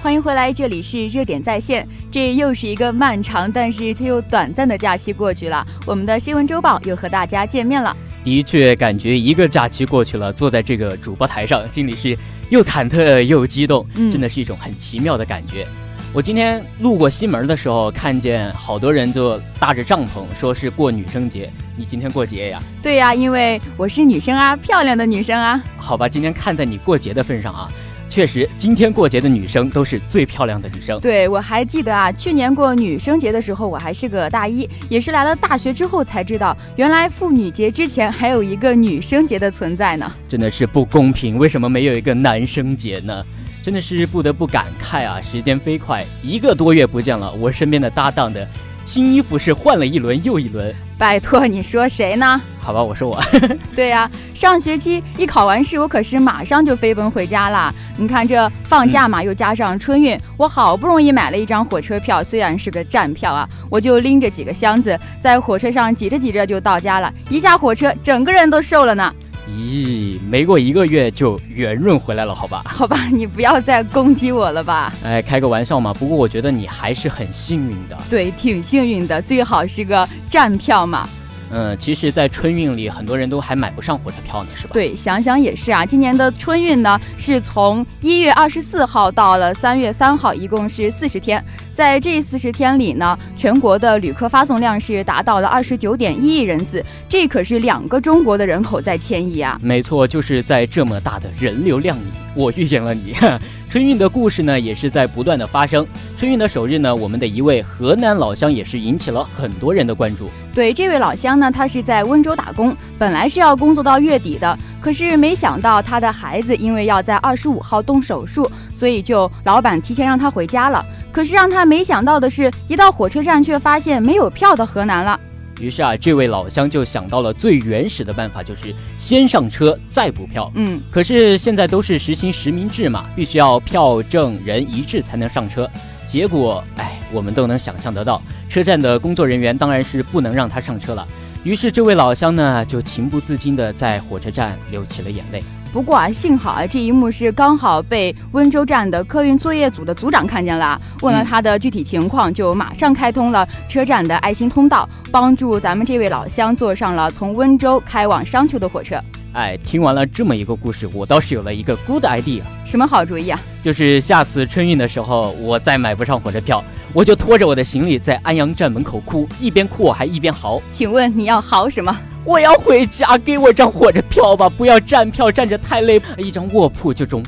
欢迎回来，这里是热点在线。这又是一个漫长但是却又短暂的假期过去了，我们的新闻周报又和大家见面了。的确，感觉一个假期过去了，坐在这个主播台上，心里是又忐忑又激动，真的是一种很奇妙的感觉。我今天路过西门的时候，看见好多人就搭着帐篷，说是过女生节。你今天过节呀？对呀，因为我是女生啊，漂亮的女生啊。好吧，今天看在你过节的份上啊。确实，今天过节的女生都是最漂亮的女生。对，我还记得啊，去年过女生节的时候，我还是个大一，也是来了大学之后才知道，原来妇女节之前还有一个女生节的存在呢。真的是不公平，为什么没有一个男生节呢？真的是不得不感慨啊，时间飞快，一个多月不见了，我身边的搭档的。新衣服是换了一轮又一轮，拜托你说谁呢？好吧，我说我。对呀，上学期一考完试，我可是马上就飞奔回家了。你看这放假嘛，又加上春运，我好不容易买了一张火车票，虽然是个站票啊，我就拎着几个箱子在火车上挤着挤着就到家了。一下火车，整个人都瘦了呢。咦，没过一个月就圆润回来了，好吧？好吧，你不要再攻击我了吧？哎，开个玩笑嘛。不过我觉得你还是很幸运的。对，挺幸运的，最好是个站票嘛。嗯，其实，在春运里，很多人都还买不上火车票呢，是吧？对，想想也是啊。今年的春运呢，是从一月二十四号到了三月三号，一共是四十天。在这四十天里呢，全国的旅客发送量是达到了二十九点一亿人次，这可是两个中国的人口在迁移啊！没错，就是在这么大的人流量里，我遇见了你。春运的故事呢，也是在不断的发生。春运的首日呢，我们的一位河南老乡也是引起了很多人的关注。对，这位老乡呢，他是在温州打工，本来是要工作到月底的，可是没想到他的孩子因为要在二十五号动手术，所以就老板提前让他回家了。可是让他没想到的是，一到火车站却发现没有票到河南了。于是啊，这位老乡就想到了最原始的办法，就是先上车再补票。嗯，可是现在都是实行实名制嘛，必须要票证人一致才能上车。结果，哎，我们都能想象得到，车站的工作人员当然是不能让他上车了。于是这位老乡呢，就情不自禁地在火车站流起了眼泪。不过啊，幸好啊，这一幕是刚好被温州站的客运作业组的组长看见了，问了他的具体情况，就马上开通了车站的爱心通道，帮助咱们这位老乡坐上了从温州开往商丘的火车。哎，听完了这么一个故事，我倒是有了一个 good idea。什么好主意啊？就是下次春运的时候，我再买不上火车票，我就拖着我的行李在安阳站门口哭，一边哭我还一边嚎。请问你要嚎什么？我要回家，给我张火车票吧，不要站票，站着太累，一张卧铺就中。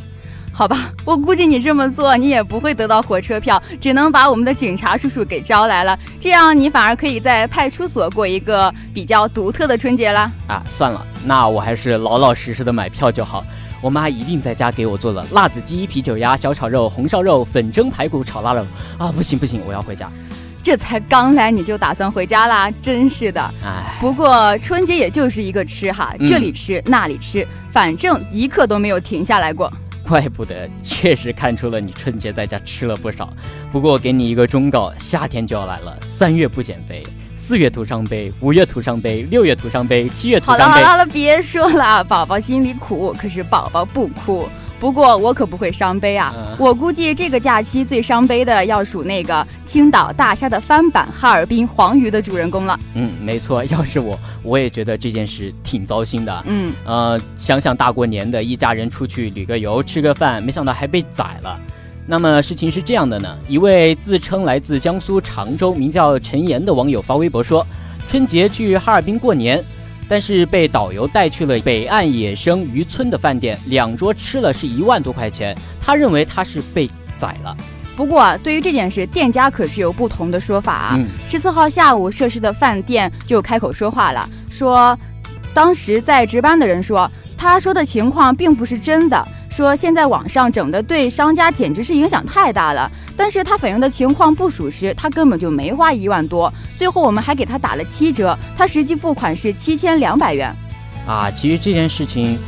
好吧，我估计你这么做，你也不会得到火车票，只能把我们的警察叔叔给招来了，这样你反而可以在派出所过一个比较独特的春节啦。啊，算了，那我还是老老实实的买票就好。我妈一定在家给我做了辣子鸡、啤酒鸭、小炒肉、红烧肉、粉蒸排骨、炒腊肉。啊，不行不行，我要回家。这才刚来你就打算回家啦？真是的。哎，不过春节也就是一个吃哈，这里吃那里吃，反正一刻都没有停下来过。怪不得，确实看出了你春节在家吃了不少。不过给你一个忠告，夏天就要来了，三月不减肥，四月徒伤悲，五月徒伤悲，六月徒伤悲，七月徒伤悲。好了好了好了，别说了，宝宝心里苦，可是宝宝不哭。不过我可不会伤悲啊！我估计这个假期最伤悲的要数那个青岛大虾的翻版哈尔滨黄鱼的主人公了。嗯，没错，要是我，我也觉得这件事挺糟心的。嗯，呃，想想大过年的一家人出去旅个游、吃个饭，没想到还被宰了。那么事情是这样的呢，一位自称来自江苏常州、名叫陈岩的网友发微博说，春节去哈尔滨过年。但是被导游带去了北岸野生渔村的饭店，两桌吃了是一万多块钱。他认为他是被宰了。不过啊，对于这件事，店家可是有不同的说法啊。十四号下午，涉事的饭店就开口说话了，说当时在值班的人说，他说的情况并不是真的。说现在网上整的对商家简直是影响太大了，但是他反映的情况不属实，他根本就没花一万多，最后我们还给他打了七折，他实际付款是七千两百元。啊，其实这件事情，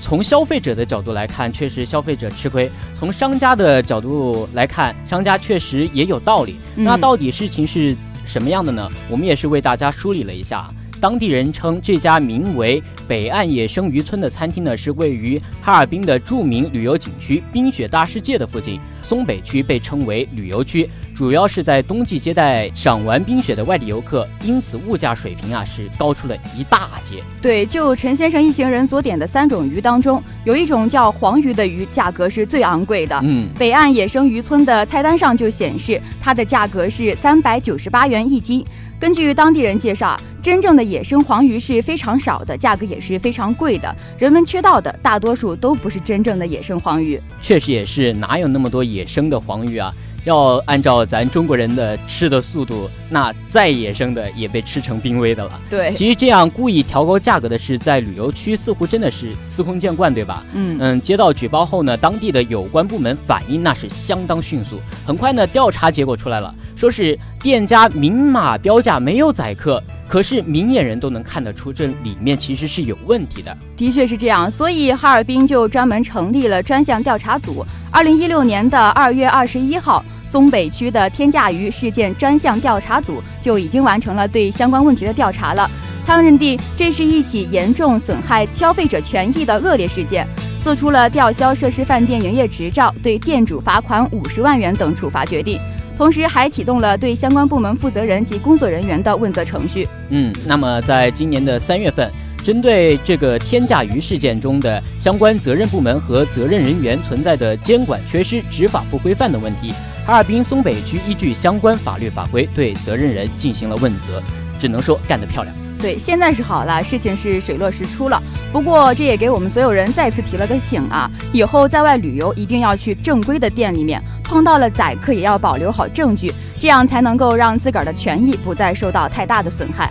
从消费者的角度来看，确实消费者吃亏；从商家的角度来看，商家确实也有道理。那到底事情是什么样的呢？我们也是为大家梳理了一下。当地人称这家名为“北岸野生渔村”的餐厅呢，是位于哈尔滨的著名旅游景区“冰雪大世界”的附近。松北区被称为旅游区，主要是在冬季接待赏玩冰雪的外地游客，因此物价水平啊是高出了一大截。对，就陈先生一行人所点的三种鱼当中，有一种叫黄鱼的鱼，价格是最昂贵的。嗯，北岸野生渔村的菜单上就显示，它的价格是三百九十八元一斤。根据当地人介绍，真正的野生黄鱼是非常少的，价格也是非常贵的。人们吃到的大多数都不是真正的野生黄鱼。确实也是，哪有那么多野生的黄鱼啊？要按照咱中国人的吃的速度，那再野生的也被吃成濒危的了。对，其实这样故意调高价格的事，在旅游区似乎真的是司空见惯，对吧？嗯嗯，接到举报后呢，当地的有关部门反应那是相当迅速，很快呢，调查结果出来了。说是店家明码标价没有宰客，可是明眼人都能看得出这里面其实是有问题的。的确是这样，所以哈尔滨就专门成立了专项调查组。二零一六年的二月二十一号，松北区的天价鱼事件专项调查组就已经完成了对相关问题的调查了。他们认定这是一起严重损害消费者权益的恶劣事件，做出了吊销涉事饭店营业执照、对店主罚款五十万元等处罚决定。同时还启动了对相关部门负责人及工作人员的问责程序。嗯，那么在今年的三月份，针对这个天价鱼事件中的相关责任部门和责任人员存在的监管缺失、执法不规范的问题，哈尔滨松北区依据相关法律法规对责任人进行了问责，只能说干得漂亮。对，现在是好了，事情是水落石出了。不过这也给我们所有人再次提了个醒啊，以后在外旅游一定要去正规的店里面，碰到了宰客也要保留好证据，这样才能够让自个儿的权益不再受到太大的损害。